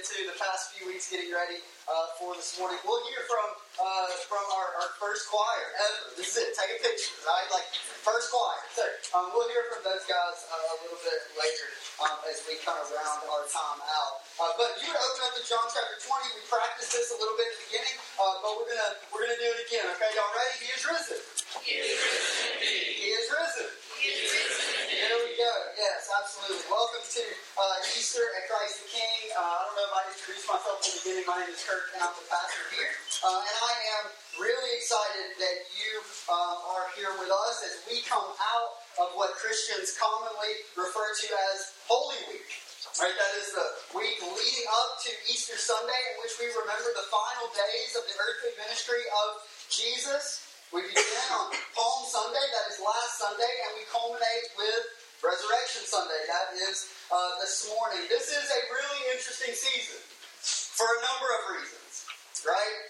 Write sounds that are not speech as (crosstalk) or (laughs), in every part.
into the past few weeks getting ready uh, for this morning. We'll hear from uh, from our, our, first choir ever. This is it. Take a picture, right? Like first choir. So um, we'll hear from those guys uh, a little bit later um, as we kind of round our time out. Uh, but you would open up to John chapter 20. We practiced this a little bit at the beginning, uh, but we're gonna we're gonna do it again. Okay, y'all ready? He is risen. He is risen. He is risen. He is risen. There we go. Yes, absolutely. Welcome to uh, Easter at Christ the King. Uh, I don't know if I introduced myself in the beginning. My name is Kurt, and I'm the pastor here. Uh, and I am really excited that you uh, are here with us as we come out of what Christians commonly refer to as Holy Week. Right, that is the week leading up to Easter Sunday, in which we remember the final days of the earthly ministry of Jesus. We begin on Palm Sunday, that is last Sunday, and we culminate with Resurrection Sunday, that is uh, this morning. This is a really interesting season for a number of reasons, right?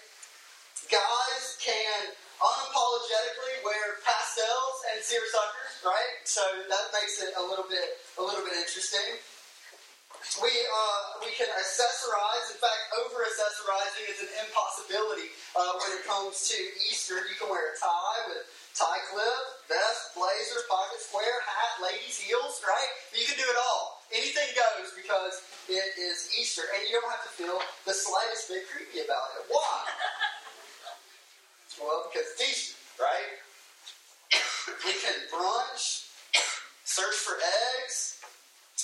Guys can unapologetically wear pastels and seersuckers, right? So that makes it a little bit a little bit interesting. We, uh, we can accessorize. In fact, over accessorizing is an impossibility uh, when it comes to Easter. You can wear a tie with tie clip, vest, blazer, pocket square, hat, ladies' heels, right? You can do it all. Anything goes because it is Easter, and you don't have to feel the slightest bit creepy about it. Why? well, because it's Easter, right? (coughs) we can brunch, (coughs) search for eggs,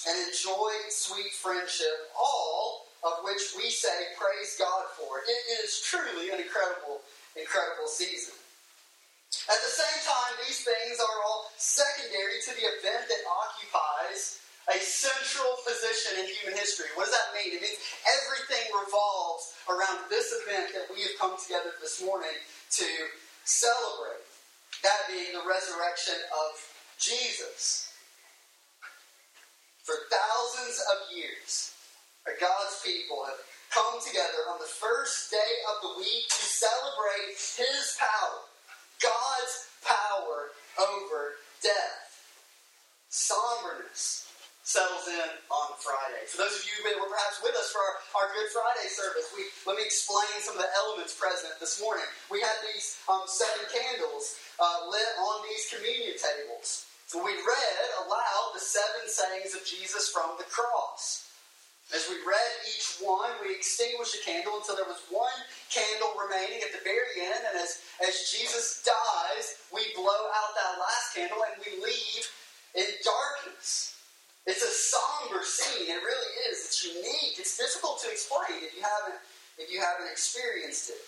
and enjoy sweet friendship, all of which we say praise God for. It is truly an incredible, incredible season. At the same time, these things are all secondary to the event that occupies a central position in human history. What does that mean? It means everything revolves around this event that we have come together this morning to celebrate. That being the resurrection of Jesus. For thousands of years, God's people have come together on the first day of the week to celebrate His power, God's power over death. Somberness settles in on Friday. For those of you who were perhaps with us for our, our Good Friday service, we let me explain some of the elements present this morning. We had these um, seven candles uh, lit on these communion tables. So we read aloud the seven sayings of Jesus from the cross. As we read each one, we extinguished a candle until there was one candle remaining at the very end. And as, as Jesus dies, we blow out that last candle and we leave in darkness. It's a somber scene. It really is. It's unique. It's difficult to explain if you haven't if you haven't experienced it.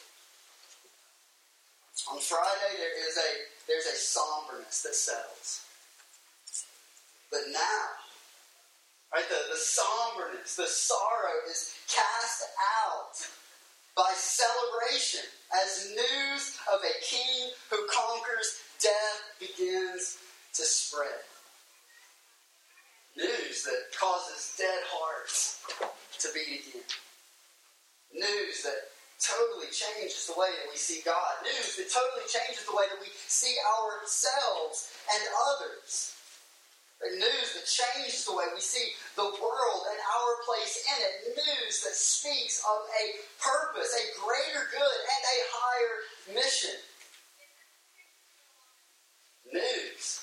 On Friday there is a there's a somberness that settles. But now, right, the, the somberness, the sorrow is cast out by celebration as news of a king who conquers death begins to spread. News that causes dead hearts to beat again. News that totally changes the way that we see God. News that totally changes the way that we see ourselves and others news that changes the way we see the world and our place in it. News that speaks of a purpose, a greater good, and a higher mission. News.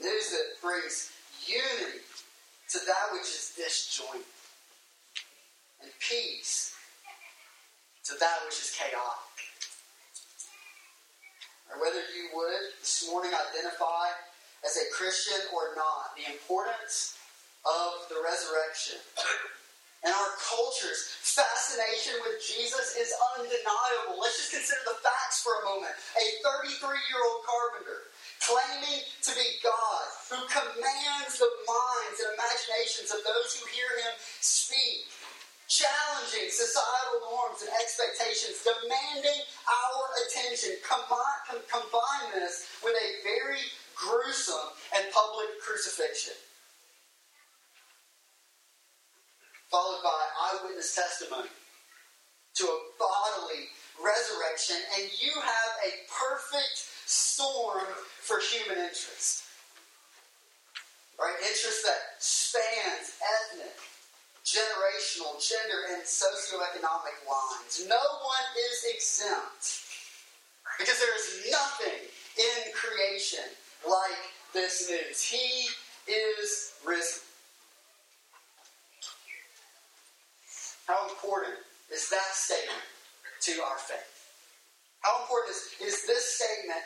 News that brings unity to that which is disjointed. And peace to that which is chaotic. Or whether you would this morning identify as a Christian or not, the importance of the resurrection. And our culture's fascination with Jesus is undeniable. Let's just consider the facts for a moment. A 33 year old carpenter claiming to be God, who commands the minds and imaginations of those who hear him speak, challenging societal norms and expectations, demanding our attention. Combine, combine this with a very gruesome and public crucifixion. Followed by eyewitness testimony to a bodily resurrection, and you have a perfect storm for human interest. Right? Interest that spans ethnic, generational, gender, and socioeconomic lines. No one is exempt. Because there is nothing in creation like this news. He is risen. How important is that statement to our faith? How important is, is this statement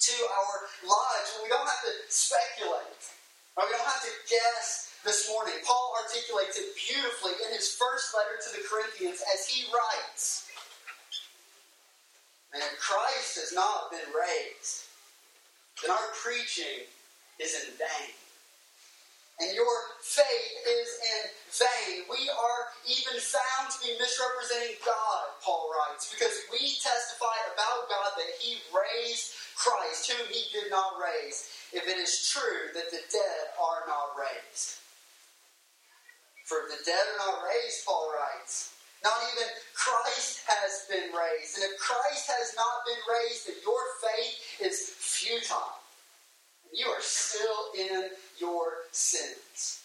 to our lives we don't have to speculate? We don't have to guess this morning. Paul articulates it beautifully in his first letter to the Corinthians as he writes And Christ has not been raised, then our preaching is in vain. And your faith is in vain. We are even found to be misrepresenting God, Paul writes, because we testify about God that he raised Christ, whom he did not raise, if it is true that the dead are not raised. For if the dead are not raised, Paul writes, not even Christ has been raised. And if Christ has not been raised, then your faith is futile. And you are still in your sins.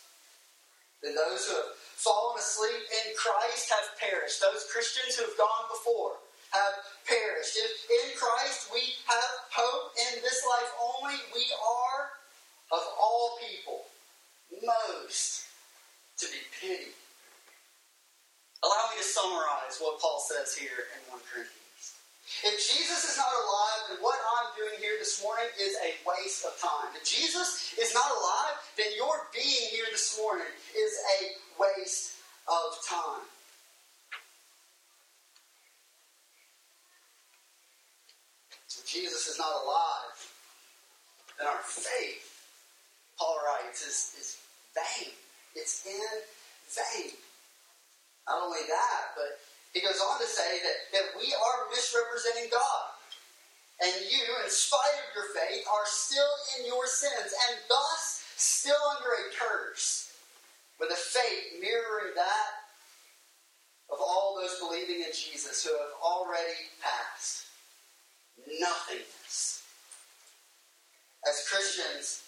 Then those who have fallen asleep in Christ have perished. Those Christians who have gone before have perished. If in Christ we have hope in this life only, we are, of all people, most to be pitied. Allow me to summarize what Paul says here in 1 Corinthians. If Jesus is not alive, then what I'm doing here this morning is a waste of time. If Jesus is not alive, then your being here this morning is a waste of time. If Jesus is not alive, then our faith, Paul writes, is, is vain. It's in vain. Not only that, but he goes on to say that, that we are misrepresenting God. And you, in spite of your faith, are still in your sins and thus still under a curse. With a fate mirroring that of all those believing in Jesus who have already passed. Nothingness. As Christians,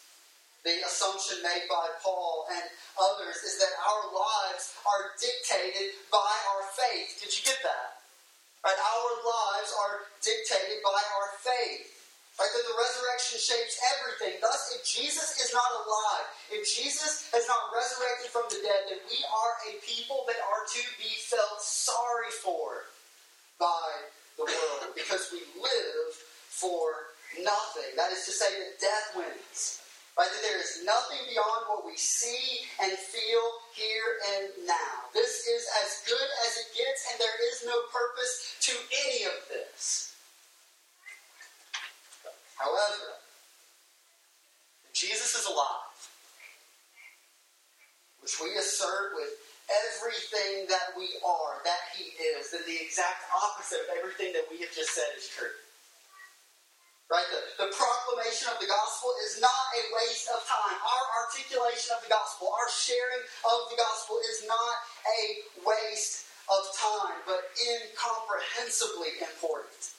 the assumption made by Paul and others is that our lives are dictated by our faith. Did you get that? Right? Our lives are dictated by our faith. Right? That the resurrection shapes everything. Thus, if Jesus is not alive, if Jesus has not resurrected from the dead, then we are a people that are to be felt sorry for by the world because we live for nothing. That is to say that death wins. Right? That there is nothing beyond what we see and feel here and now. This is as good as it gets, and there is no purpose to any of this. However, Jesus is alive, which we assert with everything that we are, that He is, then the exact opposite of everything that we have just said is true. Right? The, the proclamation of the gospel is not a waste of time. Our articulation of the gospel, our sharing of the gospel is not a waste of time, but incomprehensibly important.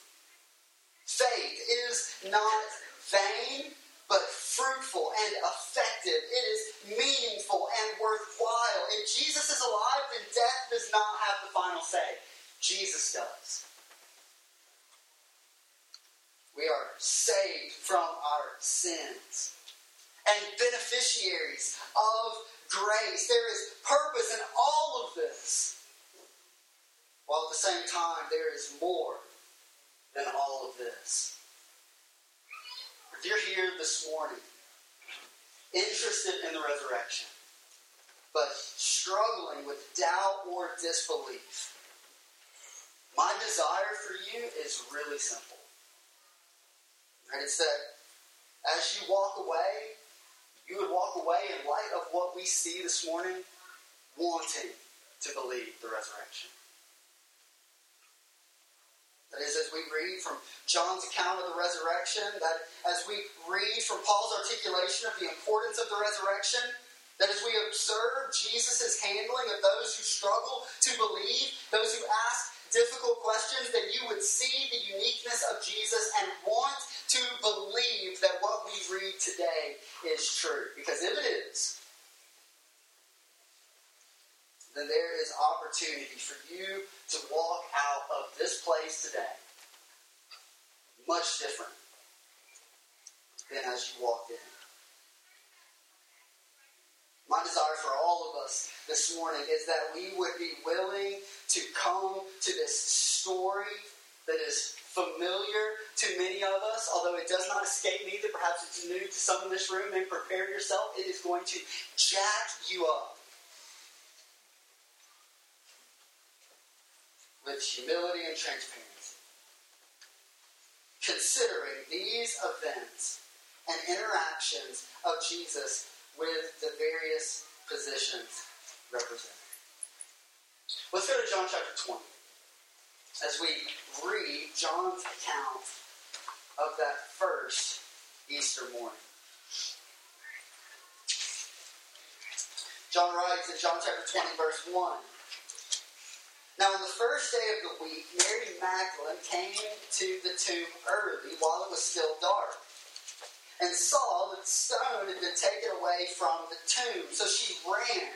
Faith is not vain, but fruitful and effective. It is meaningful and worthwhile. If Jesus is alive, then death does not have the final say. Jesus does. We are saved from our sins and beneficiaries of grace. There is purpose in all of this. While at the same time, there is more than all of this. If you're here this morning, interested in the resurrection, but struggling with doubt or disbelief, my desire for you is really simple. And it's that as you walk away, you would walk away in light of what we see this morning, wanting to believe the resurrection. That is, as we read from John's account of the resurrection, that as we read from Paul's articulation of the importance of the resurrection, that as we observe Jesus' handling of those who struggle to believe, those who ask difficult questions, that you would see the uniqueness of Jesus and want to believe that what we read today is true. Because if it is, then there is opportunity for you to walk out of this place today much different than as you walked in. My desire for all of us this morning that we would be willing to come to this story that is familiar to many of us, although it does not escape me that perhaps it's new to some in this room, and prepare yourself. It is going to jack you up with humility and transparency. Considering these events and interactions of Jesus with the various positions represented. Let's go to John chapter 20 as we read John's account of that first Easter morning. John writes in John chapter 20, verse 1. Now, on the first day of the week, Mary Magdalene came to the tomb early while it was still dark and saw that the stone had been taken away from the tomb. So she ran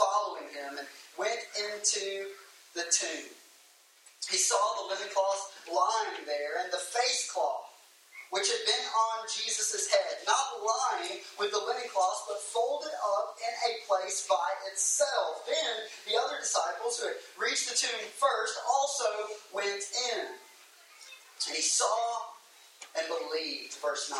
following him, and went into the tomb. He saw the linen cloth lying there, and the face cloth, which had been on Jesus' head, not lying with the linen cloth, but folded up in a place by itself. Then the other disciples who had reached the tomb first also went in. And he saw and believed, verse 9.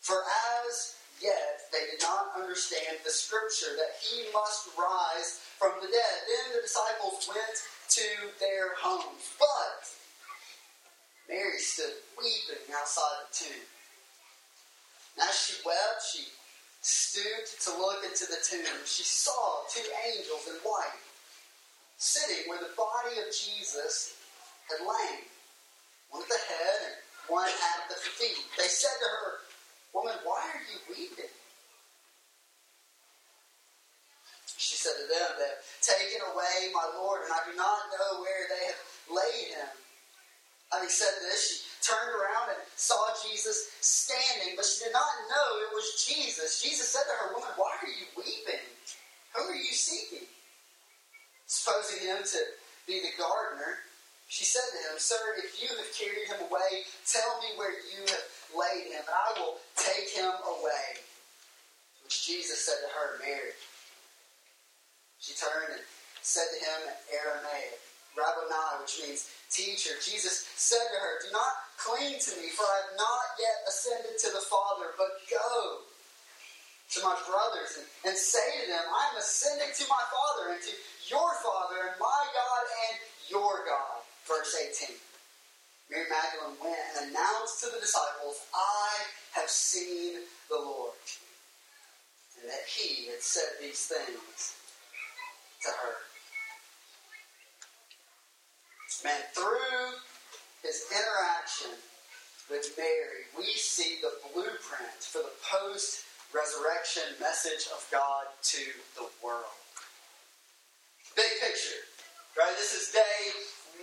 For as yet they did not understand the scripture that he must rise from the dead. Then the disciples went to their homes. But Mary stood weeping outside the tomb. And as she wept, she stooped to look into the tomb. She saw two angels in white sitting where the body of Jesus had lain, one at the head and one at the feet. They said to her, Woman, why are you weeping? She said to them, They have taken away my Lord, and I do not know where they have laid him. Having said this, she turned around and saw Jesus standing, but she did not know it was Jesus. Jesus said to her, Woman, why are you weeping? Who are you seeking? Supposing him to be the gardener, she said to him, Sir, if you have carried him away, tell me where you have laid him, and I will take him away. Which Jesus said to her, Mary. She turned and said to him in Aramaic, Rabboni, which means teacher. Jesus said to her, Do not cling to me, for I have not yet ascended to the Father, but go to my brothers and, and say to them, I am ascending to my Father and to your Father and my God and your God verse 18. Mary Magdalene went and announced to the disciples, I have seen the Lord. And that he had said these things to her. Man, through his interaction with Mary, we see the blueprint for the post resurrection message of God to the world. Big picture, right? This is day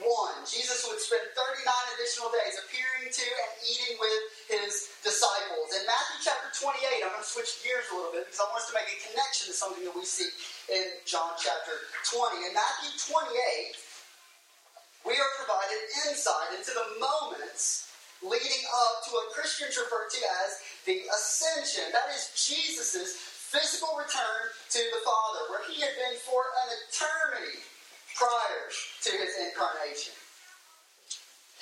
one. Jesus would spend 39 additional days appearing to and eating with his disciples. In Matthew chapter 28, I'm going to switch gears a little bit because I want us to make a connection to something that we see in John chapter 20. In Matthew 28, we are provided insight into the moments leading up to what Christians refer to as the ascension. That is Jesus' physical return to the Father, where he had been for an eternity prior to his incarnation.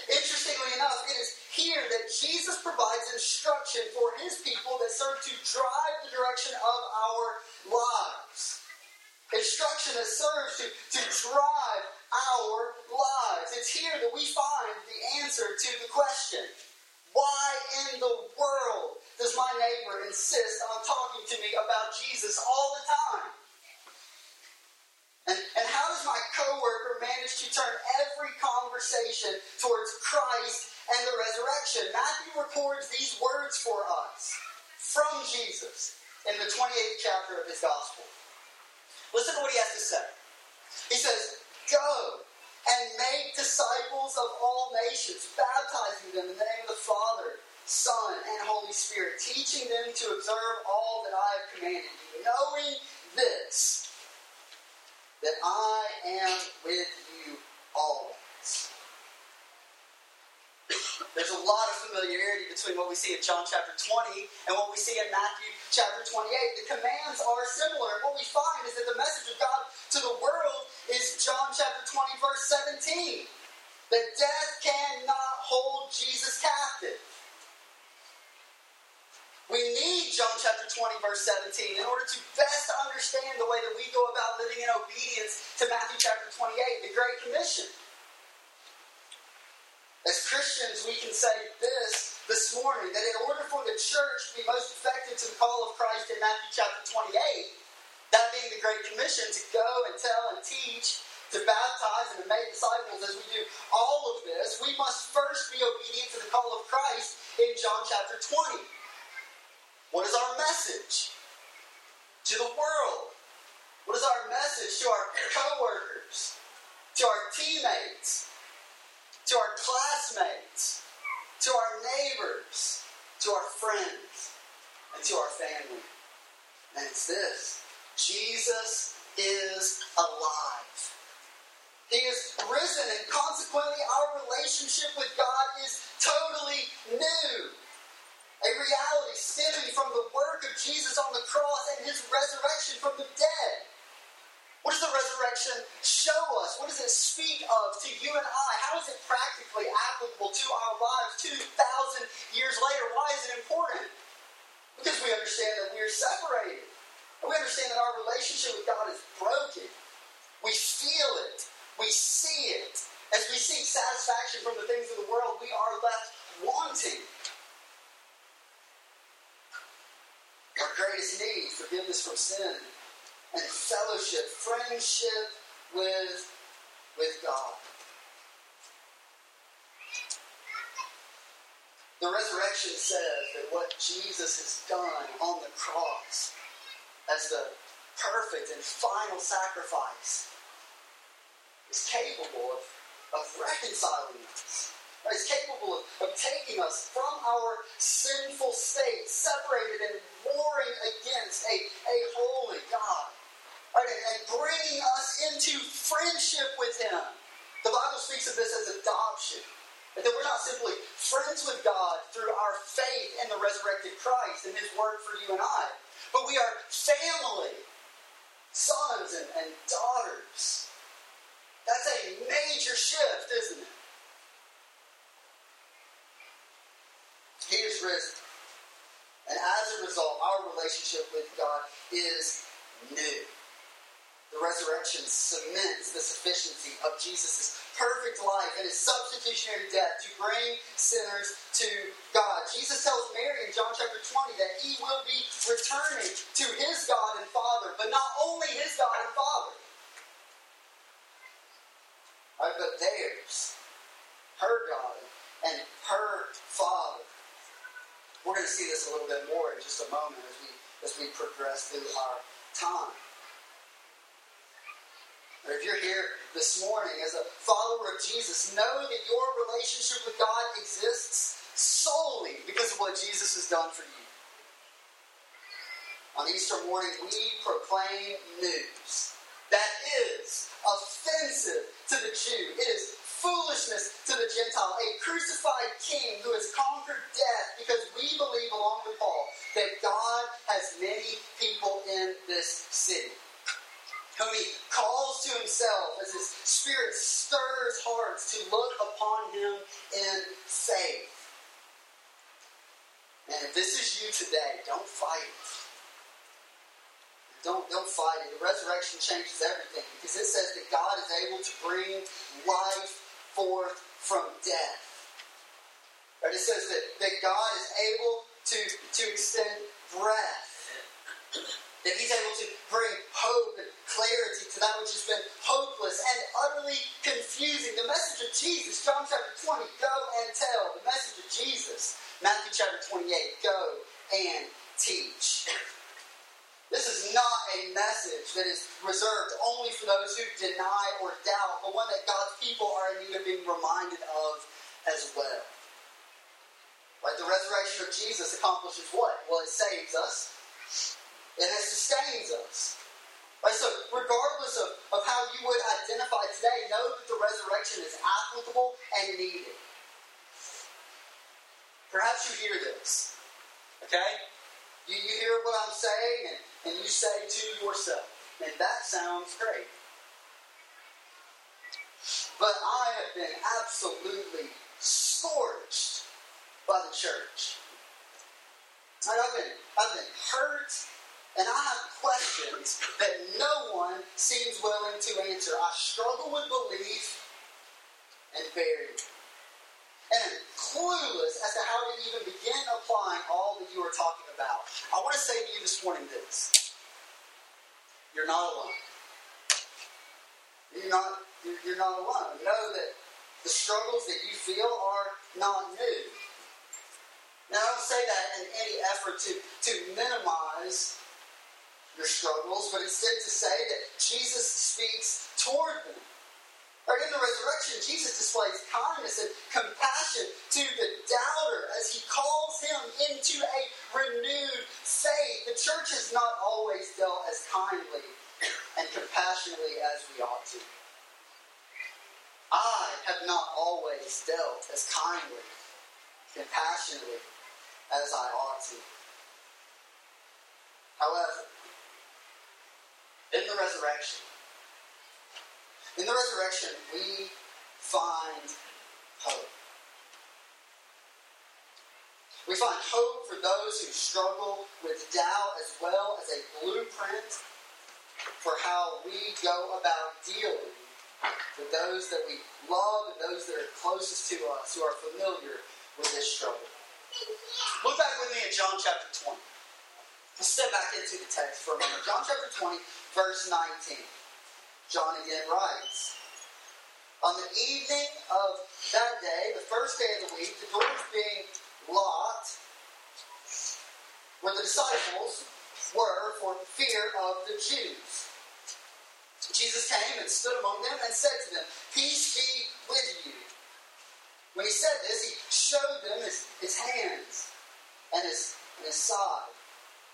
Interestingly enough, it is here that Jesus provides instruction for his people that serve to drive the direction of our lives. Instruction that serves to, to drive our lives. It's here that we find the answer to the question why in the world does my neighbor insist on talking to me about Jesus all the time? To turn every conversation towards Christ and the resurrection. Matthew records these words for us from Jesus in the 28th chapter of his gospel. Listen to what he has to say. He says, Go and make disciples of all nations, baptizing them in the name of the Father, Son, and Holy Spirit, teaching them to observe all that I have commanded you, knowing this that I am with you always. There's a lot of familiarity between what we see in John chapter 20 and what we see in Matthew chapter 28. The commands are similar, and what we find is that the message of God to the world is John chapter 20, verse 17. That death cannot hold Jesus captive. We need John chapter 20, verse 17, in order to best understand the way that we go about living in obedience to Matthew chapter 28, the Great Commission. As Christians, we can say this this morning that in order for the church to be most effective to the call of Christ in Matthew chapter 28, that being the Great Commission to go and tell and teach, to baptize and to make disciples as we do all of this, we must first be obedient to the call of Christ in John chapter 20. What is our message to the world? What is our message to our coworkers, to our teammates, to our classmates, to our neighbors, to our friends, and to our family? And it's this Jesus is alive. He is risen, and consequently, our relationship with God is totally new a reality stemming from the work of Jesus on the cross and his resurrection from the dead. What does the resurrection show us? What does it speak of to you and I? How is it practically applicable to our lives 2,000 years later? Why is it important? Because we understand that we are separated. We understand that our relationship with God is broken. We feel it. We see it. As we seek satisfaction from the things of the world, we are left wanting. Our greatest need, forgiveness from sin, and fellowship, friendship with, with God. The resurrection says that what Jesus has done on the cross as the perfect and final sacrifice is capable of, of reconciling us is capable of, of taking us from our sinful state, separated and warring against a, a holy God, right, and, and bringing us into friendship with Him. The Bible speaks of this as adoption. That we're not simply friends with God through our faith in the resurrected Christ and His Word for you and I, but we are family, sons and, and daughters. That's a major shift, isn't it? He is risen. And as a result, our relationship with God is new. The resurrection cements the sufficiency of Jesus' perfect life and his substitutionary death to bring sinners to God. Jesus tells Mary in John chapter 20 that he will be returning to his God and Father, but not only his God and Father, right, but theirs, her God and her Father. We're going to see this a little bit more in just a moment as we as we progress through our time. But if you're here this morning as a follower of Jesus, know that your relationship with God exists solely because of what Jesus has done for you. On Easter morning, we proclaim news that is offensive to the Jew. It is foolishness to the Gentile, a crucified king who has conquered death because we believe, along with Paul, that God has many people in this city. Whom he calls to himself as his spirit stirs hearts to look upon him in faith. And if this is you today, don't fight it. Don't, don't fight it. The resurrection changes everything because it says that God is able to bring life forth from death. Right? It says that, that God is able to, to extend breath That he's able to bring hope and clarity to that which has been hopeless and utterly confusing. The message of Jesus, John chapter 20, go and tell. The message of Jesus, Matthew chapter 28, go and teach. This is not a message that is reserved only for those who deny or doubt, but one that God's people are in need of being reminded of as well. Right? The resurrection of Jesus accomplishes what? Well, it saves us and it sustains us. Right? So, regardless of, of how you would identify today, know that the resurrection is applicable and needed. Perhaps you hear this. Okay? You, you hear what I'm saying, and, and you say to yourself, and that sounds great. But I have been absolutely scorched by the church. I've been, I've been hurt and I have questions that no one seems willing to answer. I struggle with belief and buried. Clueless as to how to even begin applying all that you are talking about. I want to say to you this morning this. You're not alone. You're not, you're not alone. Know that the struggles that you feel are not new. Now, I don't say that in any effort to, to minimize your struggles, but instead to say that Jesus speaks toward them. Right in the resurrection, Jesus displays kindness and compassion to the doubter as he calls him into a renewed faith. The church has not always dealt as kindly and compassionately as we ought to. I have not always dealt as kindly, compassionately as I ought to. However, in the resurrection. In the resurrection, we find hope. We find hope for those who struggle with doubt as well as a blueprint for how we go about dealing with those that we love and those that are closest to us who are familiar with this struggle. Look back with me in John chapter 20. Let's step back into the text for a moment. John chapter 20, verse 19. John again writes On the evening of that day, the first day of the week, the doors being locked, where the disciples were for fear of the Jews. Jesus came and stood among them and said to them, Peace be with you. When he said this, he showed them his, his hands and his, and his side.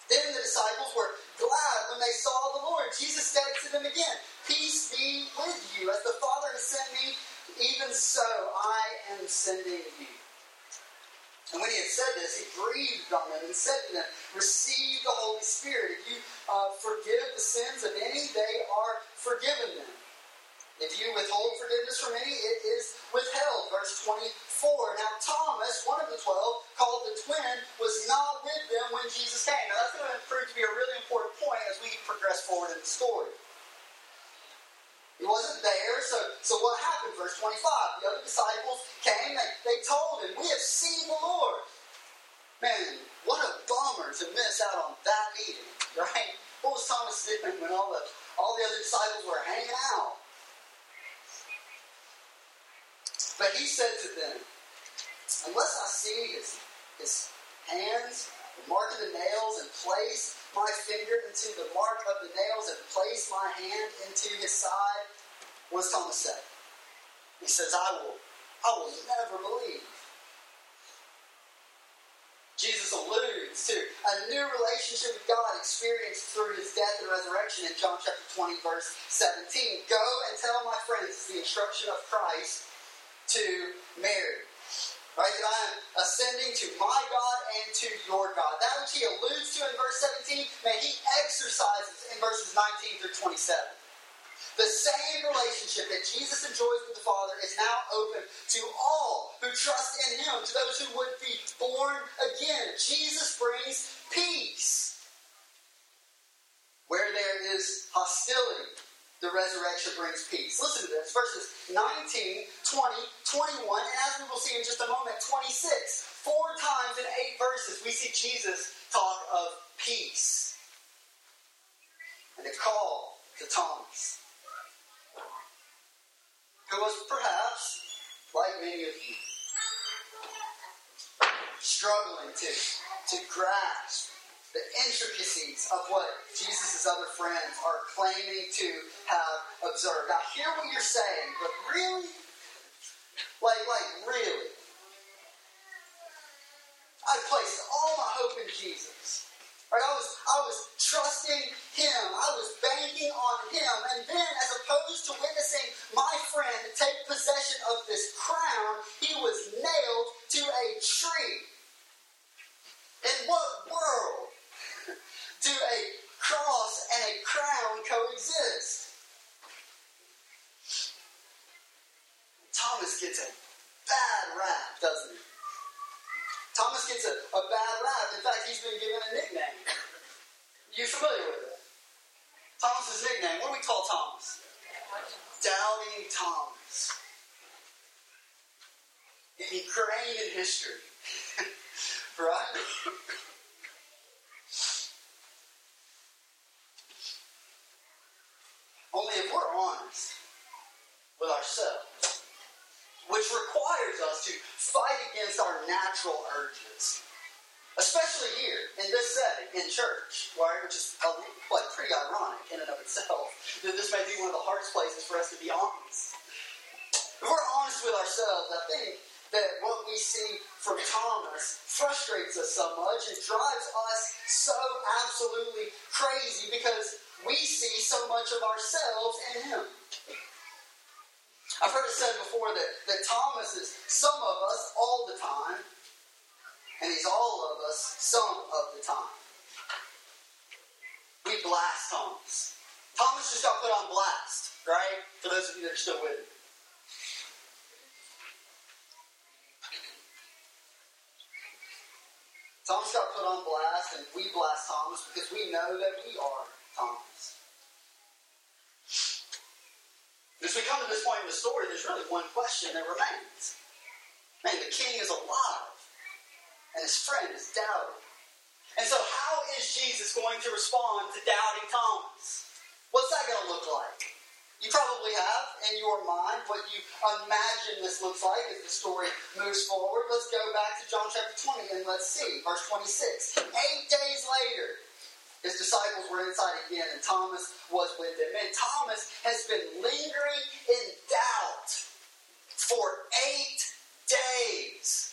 Then the disciples were glad when they saw the Lord. Jesus said to them again, Peace be with you. As the Father has sent me, even so I am sending you. And when he had said this, he breathed on them and said to them, Receive the Holy Spirit. If you uh, forgive the sins of any, they are forgiven them. If you withhold forgiveness from any, it is withheld. Verse 24. Now, Thomas, one of the twelve, called the twin, was not with them when Jesus came. Now, that's going to prove to be a really important point as we progress forward in the story. He wasn't there, so, so what happened? Verse 25. The other disciples came and they told him, We have seen the Lord. Man, what a bummer to miss out on that meeting, right? What was Thomas doing when all the all the other disciples were hanging out? But he said to them, Unless I see his, his hands, the mark of the nails, and place my finger into the mark of the nails, and place my hand into his side, what does Thomas say? He says, I will, I will never believe. Jesus alludes to a new relationship with God experienced through his death and resurrection in John chapter 20, verse 17. Go and tell my friends the instruction of Christ to Mary. Right? That I am ascending to my God and to your God. That which he alludes to in verse 17, man, he exercises in verses 19 through 27. The same relationship that Jesus enjoys with the Father is now open to all who trust in him, to those who would be born again. Jesus brings peace where there is hostility the resurrection brings peace. Listen to this verses 19, 20, 21, and as we will see in just a moment, 26. Four times in eight verses, we see Jesus talk of peace. and a call to Thomas, who was perhaps, like many of you, struggling to, to grasp the intricacies of what Jesus' other friends are claiming to have observed. I hear what you're saying, but really? Like, like, really? I placed all my hope in Jesus. Right? I was, I was trusting Him. I was banking on Him. And then, as opposed to witnessing my friend take possession of this crown, he was nailed to a tree. In what world do a cross and a crown coexist? Thomas gets a bad rap, doesn't he? Thomas gets a, a bad rap. In fact, he's been given a nickname. You familiar with it? Thomas's nickname. What do we call Thomas? Doubting Thomas. Ingrained in history. (laughs) right? Only if we're honest with ourselves, which requires us to fight against our natural urges. Especially here, in this setting, in church, right? Which is a, like pretty ironic in and of itself. That this may be one of the hardest places for us to be honest. If we're honest with ourselves, I think that what we see from Thomas frustrates us so much and drives us so absolutely crazy because we see so much of ourselves in him. I've heard it said before that, that Thomas is some of us all the time, and he's all of us some of the time. We blast Thomas. Thomas just got put on blast, right? For those of you that are still with me. Thomas got put on blast, and we blast Thomas because we know that we are Thomas. As we come to this point in the story, there's really one question that remains. Man, the king is alive and his friend is doubting. And so, how is Jesus going to respond to doubting Thomas? What's that going to look like? You probably have in your mind what you imagine this looks like as the story moves forward. Let's go back to John chapter 20 and let's see, verse 26. Eight days later, his disciples were inside again, and Thomas was with them. And Thomas has been lingering in doubt for eight days.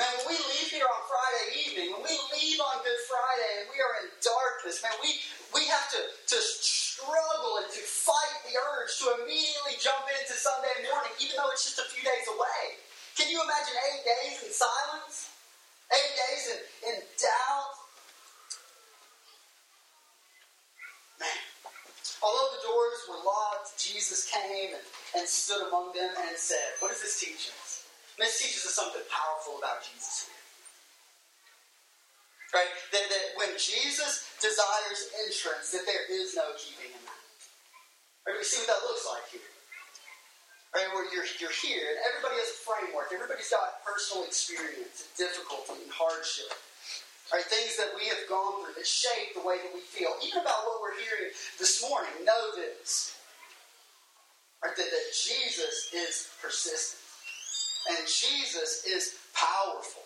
Man, when we leave here on Friday evening, when we leave on Good Friday and we are in darkness, man, we, we have to, to struggle and to fight the urge to immediately jump into Sunday morning, even though it's just a few days away. Can you imagine eight days in silence? Eight days in, in doubt? Man. Although the doors were locked, Jesus came and, and stood among them and said, What does this teach us? This teaches us something powerful about Jesus here. Right? That, that when Jesus desires entrance, that there is no keeping him out. Right? We see what that looks like here. Right? Where you're, you're here, and everybody has a framework. Everybody's got personal experience, and difficulty, and hardship. Right? Things that we have gone through that shape the way that we feel. Even about what we're hearing this morning, know this. Right? That, that Jesus is persistent. And Jesus is powerful.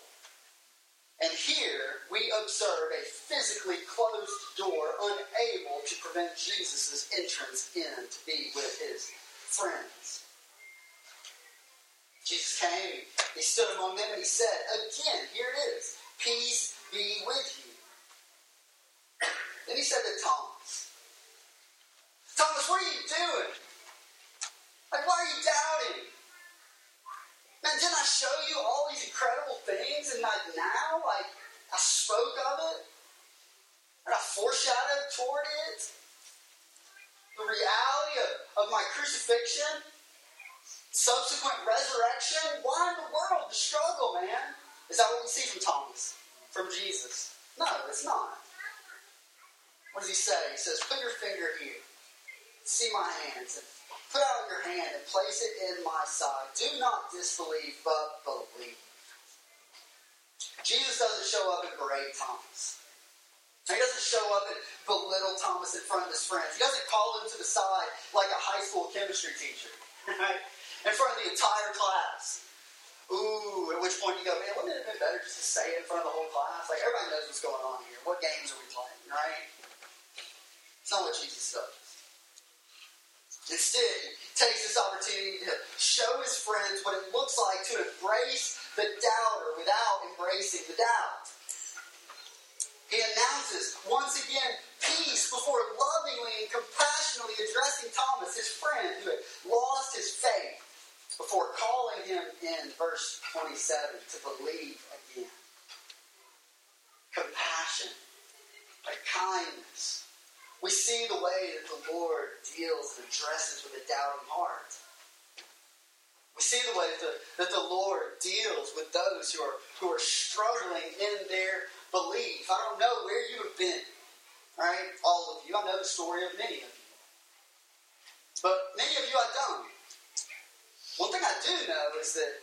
And here we observe a physically closed door, unable to prevent Jesus' entrance in to be with his friends. Jesus came, he stood among them, and he said, Again, here it is, peace be with you. Then he said to Thomas, Thomas, what are you doing? Like, why are you doubting? Man, didn't I show you all these incredible things and like now, like I spoke of it and I foreshadowed toward it? The reality of, of my crucifixion, subsequent resurrection. Why in the world the struggle, man? Is that what we see from Thomas? From Jesus? No, it's not. What does he say? He says, Put your finger here. See my hands. And Put out your hand and place it in my side. Do not disbelieve, but believe. Jesus doesn't show up and berate Thomas. He doesn't show up and belittle Thomas in front of his friends. He doesn't call him to the side like a high school chemistry teacher, (laughs) right? In front of the entire class. Ooh, at which point you go, man, wouldn't it have been better just to say it in front of the whole class? Like, everybody knows what's going on here. What games are we playing, right? It's not what Jesus does. Instead, he takes this opportunity to show his friends what it looks like to embrace the doubter without embracing the doubt. He announces once again peace before lovingly and compassionately addressing Thomas, his friend who had lost his faith, before calling him in verse 27 to believe again. Compassion, like kindness. We see the way that the Lord deals and addresses with a doubting heart. We see the way that the, that the Lord deals with those who are who are struggling in their belief. I don't know where you have been, right? All of you. I know the story of many of you. But many of you I don't. One thing I do know is that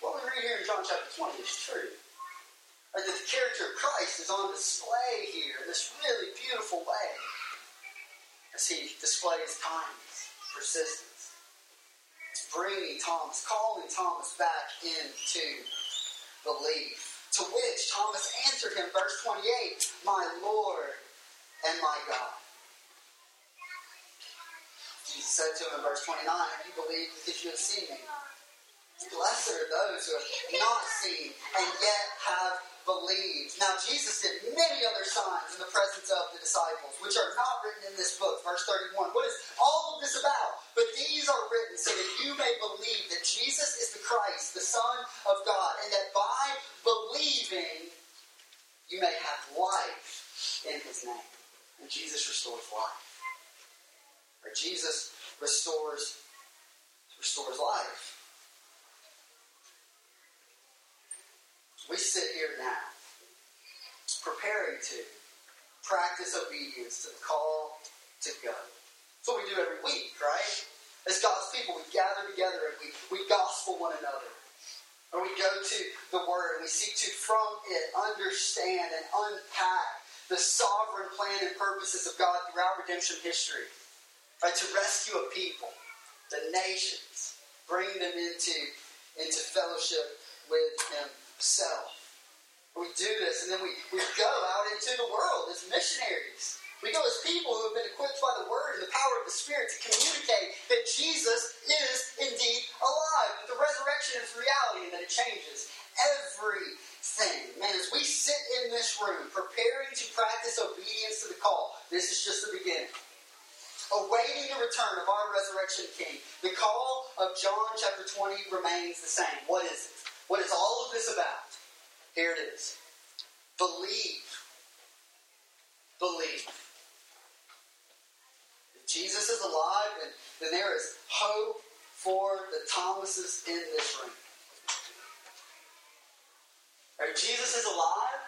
what we read here in John chapter 20 is true. Right? That the character of Christ is on display here in this really beautiful way as he displays kindness, persistence, bringing Thomas, calling Thomas back into belief. To which Thomas answered him, verse 28, My Lord and my God. Jesus said to him in verse 29, Have you believed because you have seen me? Blessed are those who have not seen and yet have believed. Now, Jesus did many other signs in the presence of the disciples, which are not written in this book. Verse 31. What is all of this about? But these are written so that you may believe that Jesus is the Christ, the Son of God, and that by believing you may have life in his name. And Jesus restores life. Or Jesus restores restores life. We sit here now, preparing to practice obedience to the call to go. That's what we do every week, right? As God's people, we gather together and we, we gospel one another. Or we go to the Word and we seek to, from it, understand and unpack the sovereign plan and purposes of God throughout redemption history. Right? To rescue a people, the nations, bring them into, into fellowship with Himself. We do this and then we, we go out into the world as missionaries. We go as people who have been equipped by the Word and the power of the Spirit to communicate that Jesus is indeed alive, that the resurrection is reality, and that it changes everything. Man, as we sit in this room preparing to practice obedience to the call, this is just the beginning. Awaiting the return of our resurrection King, the call of John chapter 20 remains the same. What is it? What is all of this about? Here it is. Believe. Believe. If Jesus is alive, then, then there is hope for the Thomases in this room. If Jesus is alive,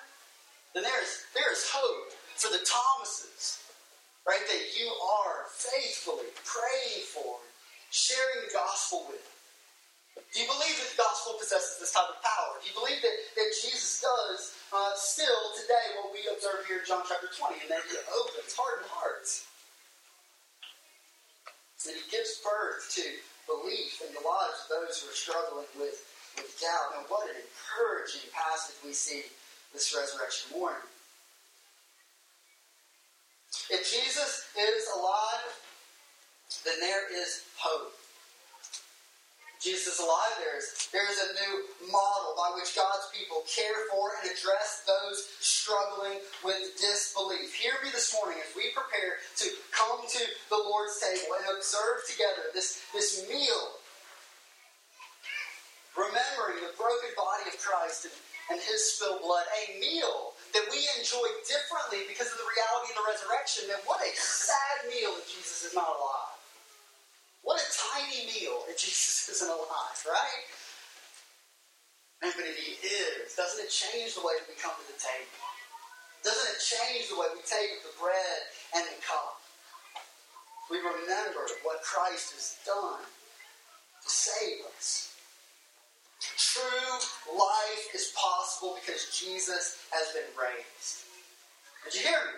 then there is, there is hope for the Thomases, right? That you are faithfully praying for, sharing the gospel with. Do you believe that the gospel possesses this type of power? Do you believe that, that Jesus does uh, still today what we observe here in John chapter 20 and that he opens hardened hearts? That he gives birth to belief in the lives of those who are struggling with, with doubt. And what an encouraging passage we see this resurrection morning. If Jesus is alive, then there is hope. Jesus is alive, there is, there is a new model by which God's people care for and address those struggling with disbelief. Hear me this morning as we prepare to come to the Lord's table and observe together this, this meal, remembering the broken body of Christ and, and his spilled blood, a meal that we enjoy differently because of the reality of the resurrection, then what a sad meal if Jesus is not alive. Tiny meal if Jesus isn't alive, right? And but if he is, doesn't it change the way that we come to the table? Doesn't it change the way we take the bread and the cup? We remember what Christ has done to save us. True life is possible because Jesus has been raised. Did you hear me?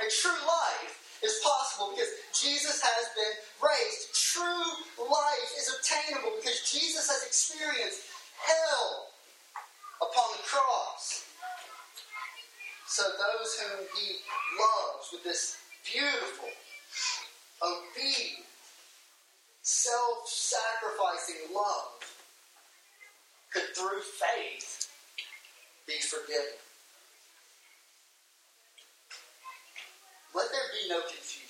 A true life is possible because Jesus has been raised. True life is obtainable because Jesus has experienced hell upon the cross. So those whom he loves with this beautiful, obedient, self-sacrificing love could through faith be forgiven. Let there be no confusion.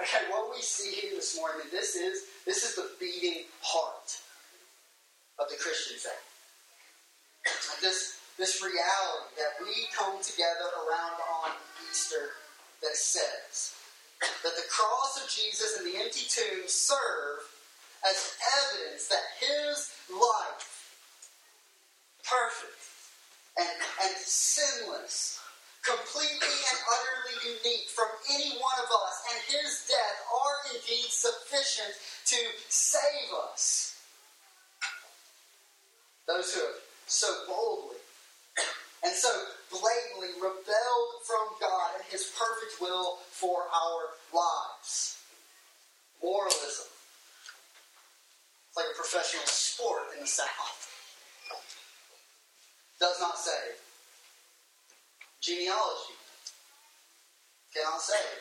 Okay, what we see here this morning, this is this is the beating heart of the Christian faith. This this reality that we come together around on Easter that says that the cross of Jesus and the empty tomb serve as evidence that his life, perfect and, and sinless, completely and utterly unique from any one of us, and his death are indeed sufficient to save us. Those who have so boldly and so blatantly rebelled from God and his perfect will for our lives. Moralism. It's like a professional sport in the South. Does not save. Genealogy cannot save.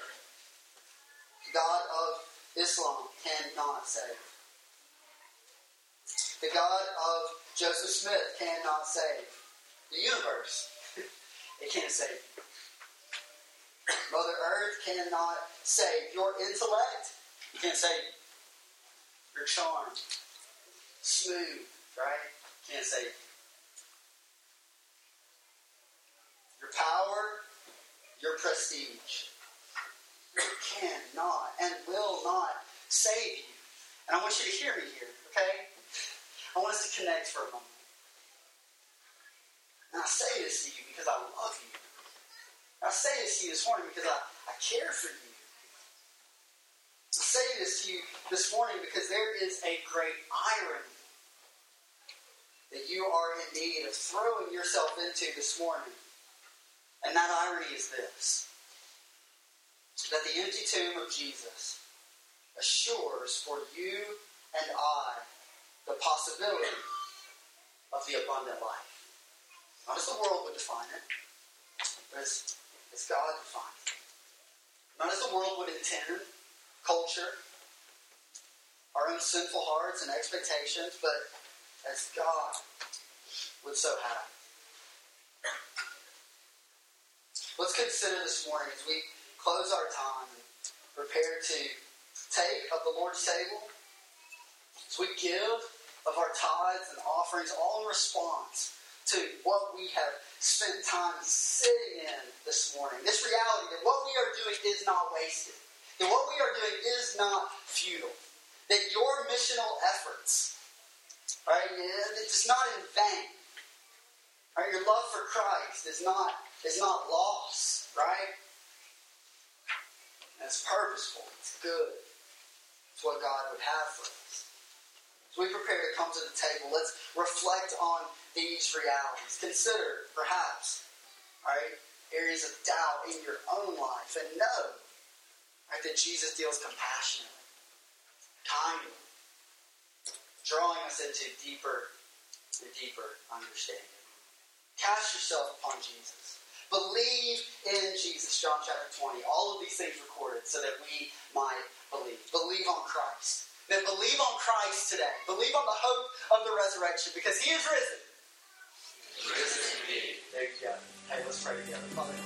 The God of Islam cannot save. The God of Joseph Smith cannot save. The universe, (laughs) it can't save. Mother Earth cannot save. Your intellect, can't save. Your charm, smooth, right? Can't save. Your power, your prestige cannot and will not save you. And I want you to hear me here, okay? I want us to connect for a moment. And I say this to you because I love you. I say this to you this morning because I, I care for you. I say this to you this morning because there is a great irony that you are in need of throwing yourself into this morning. And that irony is this that the empty tomb of Jesus assures for you and I the possibility of the abundant life. Not as the world would define it, but as, as God defines it. Not as the world would intend, culture, our own sinful hearts and expectations, but as God would so have. Let's consider this morning as we close our time and prepare to take of the Lord's table, as we give of our tithes and offerings, all in response to what we have spent time sitting in this morning. This reality that what we are doing is not wasted, that what we are doing is not futile, that your missional efforts, right, it's not in vain. Right, your love for Christ is not is not lost, right? It's purposeful. It's good. It's what God would have for us. As we prepare to come to the table, let's reflect on these realities. Consider, perhaps, right, areas of doubt in your own life and know right, that Jesus deals compassionately, kindly, drawing us into deeper and deeper understanding. Cast yourself upon Jesus. Believe in Jesus, John chapter 20. All of these things recorded so that we might believe. Believe on Christ. Then believe on Christ today. Believe on the hope of the resurrection because He is risen. Risen indeed. There you go. Hey, let's pray together. Father,